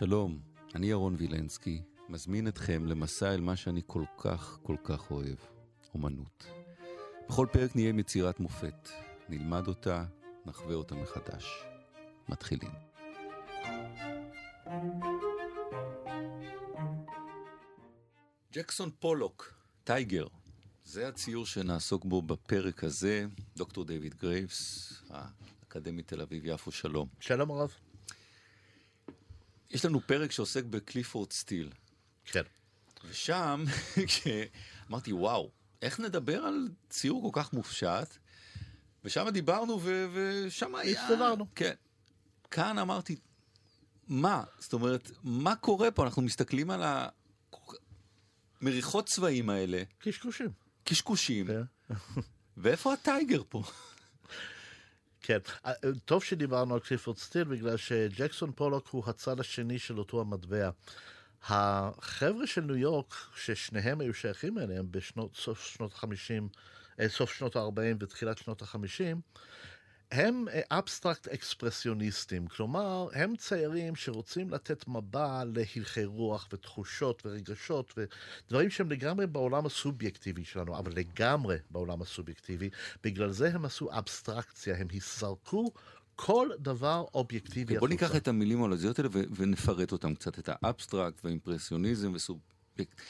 שלום, אני ירון וילנסקי, מזמין אתכם למסע אל מה שאני כל כך כל כך אוהב, אומנות. בכל פרק נהיה עם יצירת מופת, נלמד אותה, נחווה אותה מחדש. מתחילים. ג'קסון פולוק, טייגר, זה הציור שנעסוק בו בפרק הזה, דוקטור דיוויד גרייבס, האקדמית תל אביב-יפו, שלום. שלום הרב. יש לנו פרק שעוסק בקליפורד סטיל. כן. ושם, אמרתי, וואו, איך נדבר על ציור כל כך מופשט? ושם דיברנו, ו- ושם היה... הסתדרנו. כן. כאן אמרתי, מה? זאת אומרת, מה קורה פה? אנחנו מסתכלים על המריחות צבעים האלה. קשקושים. קשקושים. כן. ואיפה הטייגר פה? כן, אה, טוב שדיברנו על קליפורד סטיל, בגלל שג'קסון פולוק הוא הצד השני של אותו המטבע. החבר'ה של ניו יורק, ששניהם היו שייכים אליהם בסוף שנות ה-50, סוף שנות ה-40 ותחילת שנות ה-50, הם אבסטרקט אקספרסיוניסטים, כלומר, הם ציירים שרוצים לתת מבע להלכי רוח ותחושות ורגשות ודברים שהם לגמרי בעולם הסובייקטיבי שלנו, אבל לגמרי בעולם הסובייקטיבי. בגלל זה הם עשו אבסטרקציה, הם זרקו כל דבר אובייקטיבי. בוא ניקח את המילים הלועזיות האלה ונפרט אותם קצת, את האבסטרקט והאימפרסיוניזם וסובייקט.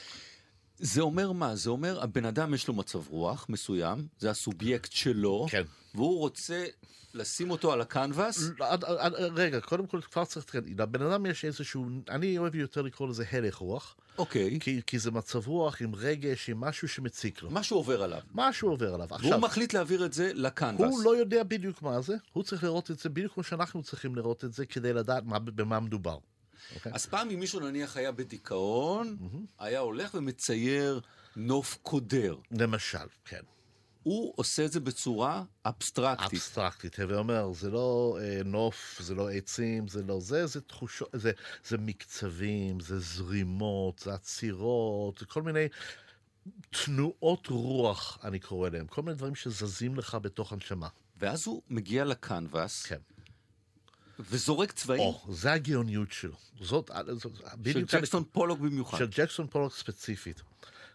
זה אומר מה? זה אומר, הבן אדם יש לו מצב רוח מסוים, זה הסובייקט שלו, כן. והוא רוצה לשים אותו על הקנבס. רגע, קודם כל כבר צריך, לבן אדם יש איזשהו, אני אוהב יותר לקרוא לזה הלך רוח. אוקיי. כי, כי זה מצב רוח עם רגש, עם משהו שמציק לו. משהו עובר עליו. משהו עובר עליו. והוא עכשיו, מחליט להעביר את זה לקנבס. הוא לא יודע בדיוק מה זה, הוא צריך לראות את זה בדיוק כמו שאנחנו צריכים לראות את זה כדי לדעת מה, במה מדובר. אוקיי? אז פעם אם מישהו נניח היה בדיכאון, היה הולך ומצייר נוף קודר. למשל, כן. הוא עושה את זה בצורה אבסטרקטית. אבסטרקטית, הווי אומר, זה לא אה, נוף, זה לא עצים, זה לא זה, זה תחושות, זה, זה מקצבים, זה זרימות, זה עצירות, זה כל מיני תנועות רוח, אני קורא להם, כל מיני דברים שזזים לך בתוך הנשמה. ואז הוא מגיע לקנבס. כן. וזורק צבעים. או, זה הגאוניות שלו. זאת, זאת של ג'קסון פולוק במיוחד. של ג'קסון פולוק ספציפית.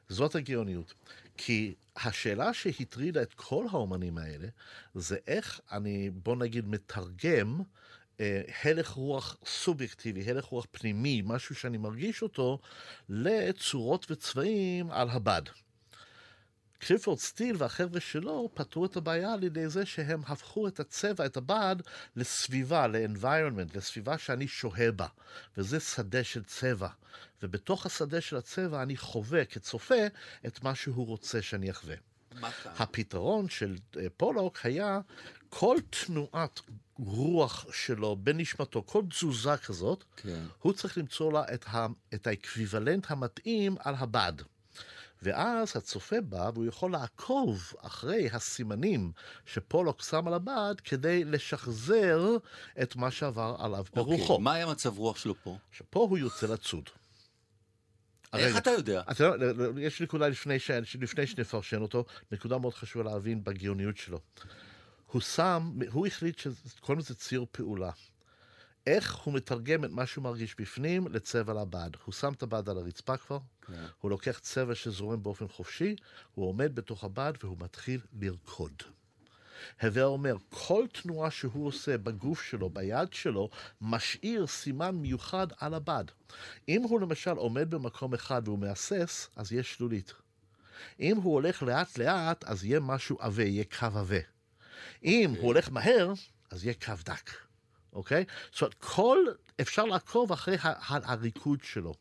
זאת הגאוניות. כי השאלה שהטרידה את כל האומנים האלה, זה איך אני, בוא נגיד, מתרגם אה, הלך רוח סובייקטיבי, הלך רוח פנימי, משהו שאני מרגיש אותו, לצורות וצבעים על הבד. קליפורד סטיל והחבר'ה שלו פתרו את הבעיה על ידי זה שהם הפכו את הצבע, את הבד, לסביבה, ל-environment, לסביבה שאני שוהה בה. וזה שדה של צבע. ובתוך השדה של הצבע אני חווה כצופה את מה שהוא רוצה שאני אחווה. הפתרון של פולוק היה כל תנועת רוח שלו בנשמתו, כל תזוזה כזאת, כן. הוא צריך למצוא לה את, ה, את האקוויוולנט המתאים על הבד. ואז הצופה בא והוא יכול לעקוב אחרי הסימנים שפולוק שם על הבד כדי לשחזר את מה שעבר עליו ברוחו. אוקיי, מה היה מצב רוח שלו פה? שפה הוא יוצא לצוד. איך. אתה יודע? אתה יודע, יש נקודה לפני, ש... לפני שנפרשן אותו, נקודה מאוד חשובה להבין בגאוניות שלו. הוא שם, הוא החליט שקוראים לזה ציר פעולה. איך הוא מתרגם את מה שהוא מרגיש בפנים לצבע לבד. הוא שם את הבד על הרצפה כבר, כן. הוא לוקח צבע שזורם באופן חופשי, הוא עומד בתוך הבד והוא מתחיל לרקוד. הווה אומר, כל תנועה שהוא עושה בגוף שלו, ביד שלו, משאיר סימן מיוחד על הבד. אם הוא למשל עומד במקום אחד והוא מהסס, אז יש שלולית. אם הוא הולך לאט לאט, אז יהיה משהו עבה, יהיה קו עבה. אם הוא הולך מהר, אז יהיה קו דק. אוקיי? זאת אומרת, כל, אפשר לעקוב אחרי הריקוד שלו.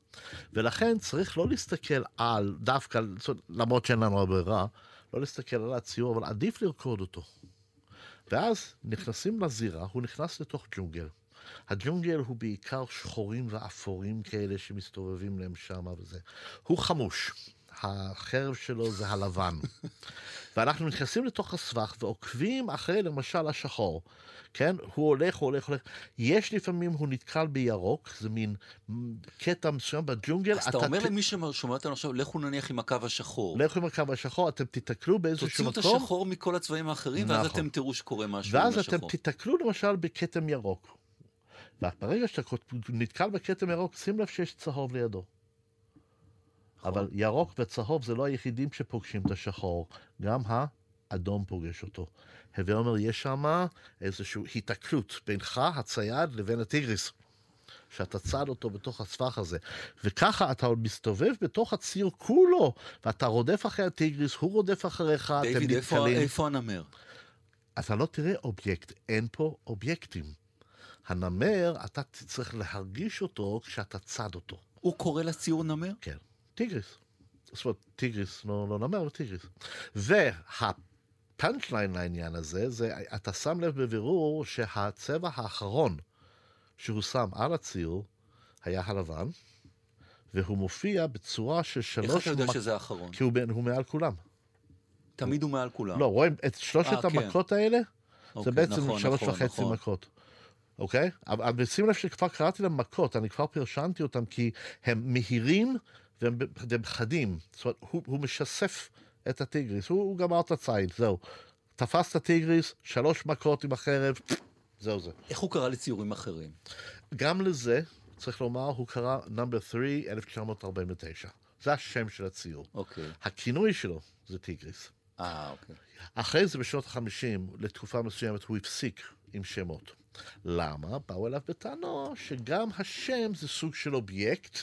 ולכן צריך לא להסתכל על, דווקא, למרות שאין לנו ברירה, לא להסתכל על הציור, אבל עדיף לרקוד אותו. ואז נכנסים לזירה, הוא נכנס לתוך ג'ונגל. הג'ונגל הוא בעיקר שחורים ואפורים כאלה שמסתובבים להם שם וזה. הוא חמוש. החרב שלו זה הלבן. ואנחנו נכנסים לתוך הסבך ועוקבים אחרי למשל השחור. כן? הוא הולך, הוא הולך, הולך. יש לפעמים הוא נתקל בירוק, זה מין קטע מסוים בג'ונגל. אז אתה אומר למי ששומע אותנו עכשיו, לכו נניח עם הקו השחור. לכו עם הקו השחור, אתם תיתקלו באיזשהו תוציאו מקום. את השחור מכל הצבעים האחרים, ואז נכון. אתם תראו שקורה משהו עם ואז השחור. אתם תיתקלו למשל בכתם ירוק. וברגע שאתה נתקל בכתם ירוק, שים לב שיש צהוב לידו. אבל ירוק וצהוב זה לא היחידים שפוגשים את השחור, גם האדום פוגש אותו. הווה אומר, יש שם איזושהי היתקלות בינך, הצייד, לבין הטיגריס. שאתה צד אותו בתוך הסבך הזה. וככה אתה מסתובב בתוך הציור כולו, ואתה רודף אחרי הטיגריס, הוא רודף אחריך, אתם דיוויד, איפה, נתקלים. איפה הנמר? אתה לא תראה אובייקט, אין פה אובייקטים. הנמר, אתה צריך להרגיש אותו כשאתה צד אותו. הוא קורא לציור נמר? כן, טיגריס. זאת אומרת, טיגריס, לא, לא נמר, אבל טיגריס. וה punch line לעניין הזה, זה, אתה שם לב בבירור שהצבע האחרון שהוא שם על הציור היה הלבן, והוא מופיע בצורה של שלוש... איך אתה יודע מק- שזה האחרון? כי הוא, בין- הוא מעל כולם. תמיד הוא מעל כולם. לא, רואים את שלושת אה, כן. המכות האלה? זה אוקיי, בעצם נכון, שלוש נכון, וחצי נכון. מכות. אוקיי? אבל שים לב שכבר קראתי להם מכות, אני כבר פרשנתי אותם כי הם מהירים והם והם חדים. זאת אומרת, הוא, הוא משסף את הטיגריס, הוא, הוא גמר את הציד, זהו. תפס את הטיגריס, שלוש מכות עם החרב, זהו זה. איך הוא קרא לציורים אחרים? גם לזה, צריך לומר, הוא קרא נאמבר 3, 1949. זה השם של הציור. אוקיי. הכינוי שלו זה טיגריס. אה, אוקיי. אחרי זה בשנות ה-50, לתקופה מסוימת, הוא הפסיק עם שמות. למה? באו אליו בטענו שגם השם זה סוג של אובייקט,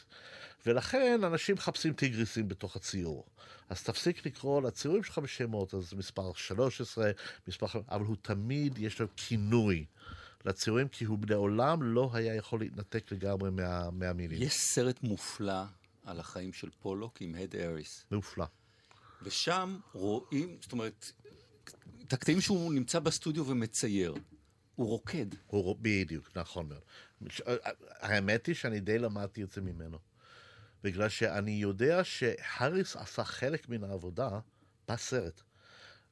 ולכן אנשים מחפשים טיגריסים בתוך הציור. אז תפסיק לקרוא לציורים שלך בשמות, אז מספר 13, מספר... אבל הוא תמיד, יש לו כינוי לציורים, כי הוא לעולם לא היה יכול להתנתק לגמרי מה, מהמילים. יש סרט מופלא על החיים של פולוק עם הד אריס. מופלא. ושם רואים, זאת אומרת, את הקטעים שהוא נמצא בסטודיו ומצייר. הוא רוקד. הוא, בדיוק, נכון מאוד. האמת היא שאני די למדתי את זה ממנו. בגלל שאני יודע שהאריס עשה חלק מן העבודה בסרט.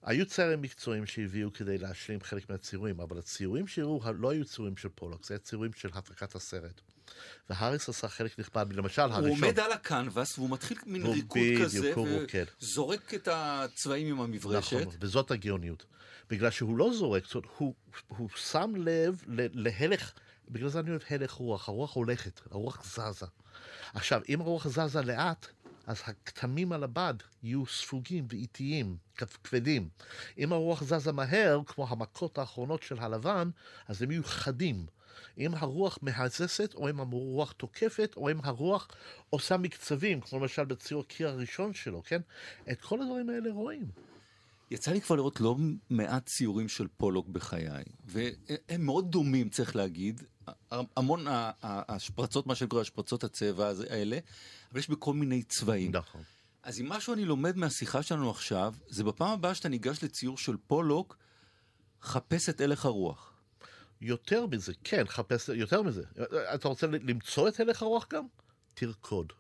היו ציירים מקצועיים שהביאו כדי להשלים חלק מהציורים, אבל הציורים שהראו לא היו ציורים של פולוק, זה היה ציורים של הפקת הסרט. והאריס עשה חלק נכבד, למשל הוא הראשון. עומד על הקנבס והוא מתחיל מין הוא ריקוד בדיוק, כזה, הוא. וזורק את הצבעים עם המברשת. נכון, וזאת הגאוניות. בגלל שהוא לא זורק, זאת אומרת, הוא, הוא שם לב ל- להלך, בגלל זה אני אוהב הלך רוח, הרוח הולכת, הרוח זזה. עכשיו, אם הרוח זזה לאט, אז הכתמים על הבד יהיו ספוגים ואיטיים, כבדים. אם הרוח זזה מהר, כמו המכות האחרונות של הלבן, אז הם יהיו חדים. אם הרוח מהססת, או אם הרוח תוקפת, או אם הרוח עושה מקצבים, כמו למשל בציור הקיר הראשון שלו, כן? את כל הדברים האלה רואים. יצא לי כבר לראות לא מעט ציורים של פולוק בחיי, והם מאוד דומים, צריך להגיד. המון השפרצות, מה שנקרא השפרצות הצבע האלה, אבל יש בכל מיני צבעים. נכון. אז אם משהו אני לומד מהשיחה שלנו עכשיו, זה בפעם הבאה שאתה ניגש לציור של פולוק, חפש את הלך הרוח. יותר מזה, כן, חפש, יותר מזה. אתה רוצה למצוא את הלך הרוח גם? תרקוד.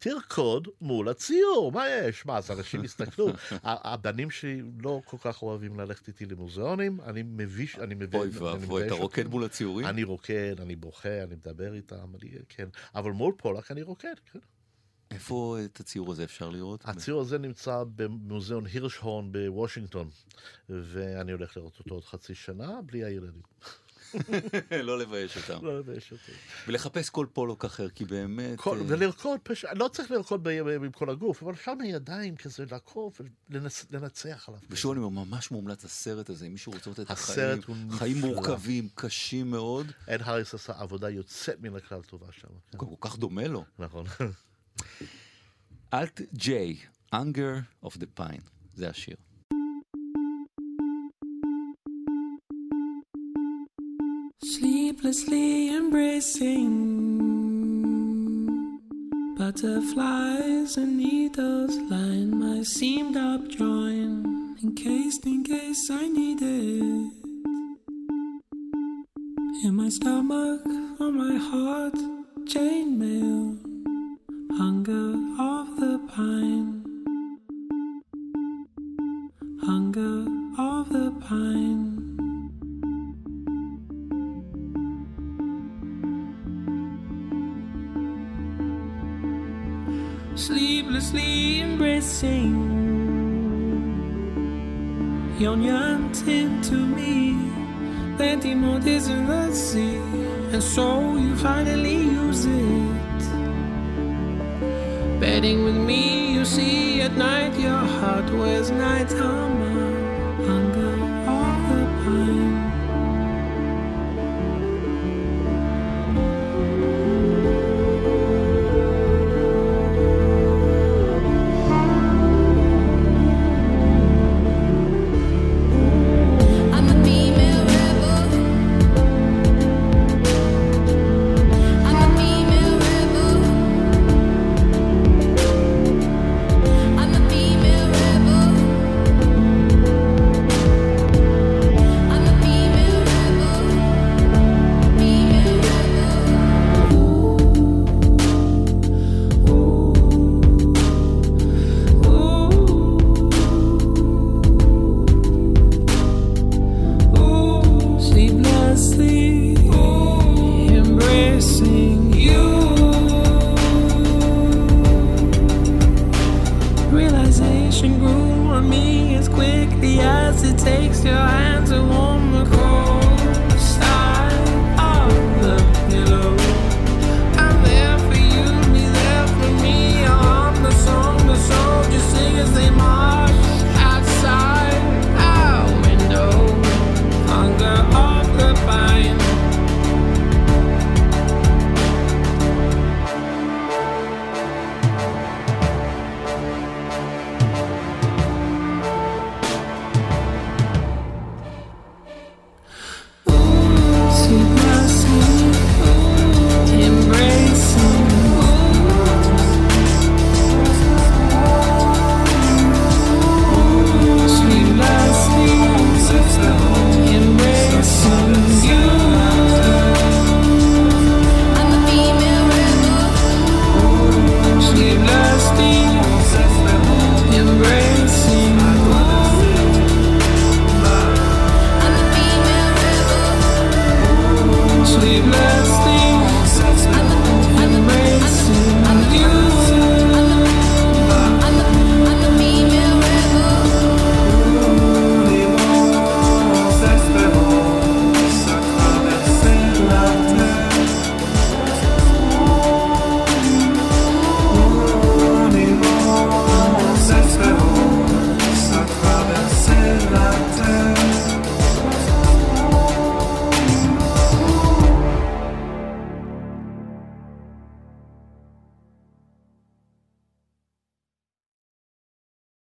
תרקוד מול הציור, מה יש? מה, אז אנשים יסתכלו. הבנים שלי לא כל כך אוהבים ללכת איתי למוזיאונים, אני מביש, אני מביא... אוי ואבוי, אתה. רוקד מול הציורים? אני רוקד, אני בוכה, אני מדבר איתם, אני, כן. אבל מול פולק אני רוקד, כן. איפה את הציור הזה אפשר לראות? הציור הזה נמצא במוזיאון הירשהורן בוושינגטון, ואני הולך לראות אותו עוד חצי שנה, בלי הילדים. לא לבייש אותם. לא לבייש אותו. ולחפש כל פולוק אחר, כי באמת... כל, אה, ולרקוד, פש... לא צריך לרקוד עם כל הגוף, אבל אפשר מהידיים כזה לעקוף ולנצח עליו. ושוב אני אומר, ממש מומלץ הסרט הזה, אם מישהו רוצה לתת את החיים, הוא חיים. מורכבים, קשים מאוד, אד האריס עשה עבודה יוצאת מן הכלל טובה שם. כן. כל כך דומה לו. נכון. אלט ג'יי, Anger of the Pine, זה השיר. Sleeplessly embracing butterflies and needles line my seamed up joint encased in case I need it. In my stomach on my heart chainmail hunger of the pine. Hunger of the pine sleeplessly embracing. Yon yearned to me plenty more days in the sea, and so you finally use it. Betting with me, you see at night your heart wears night armor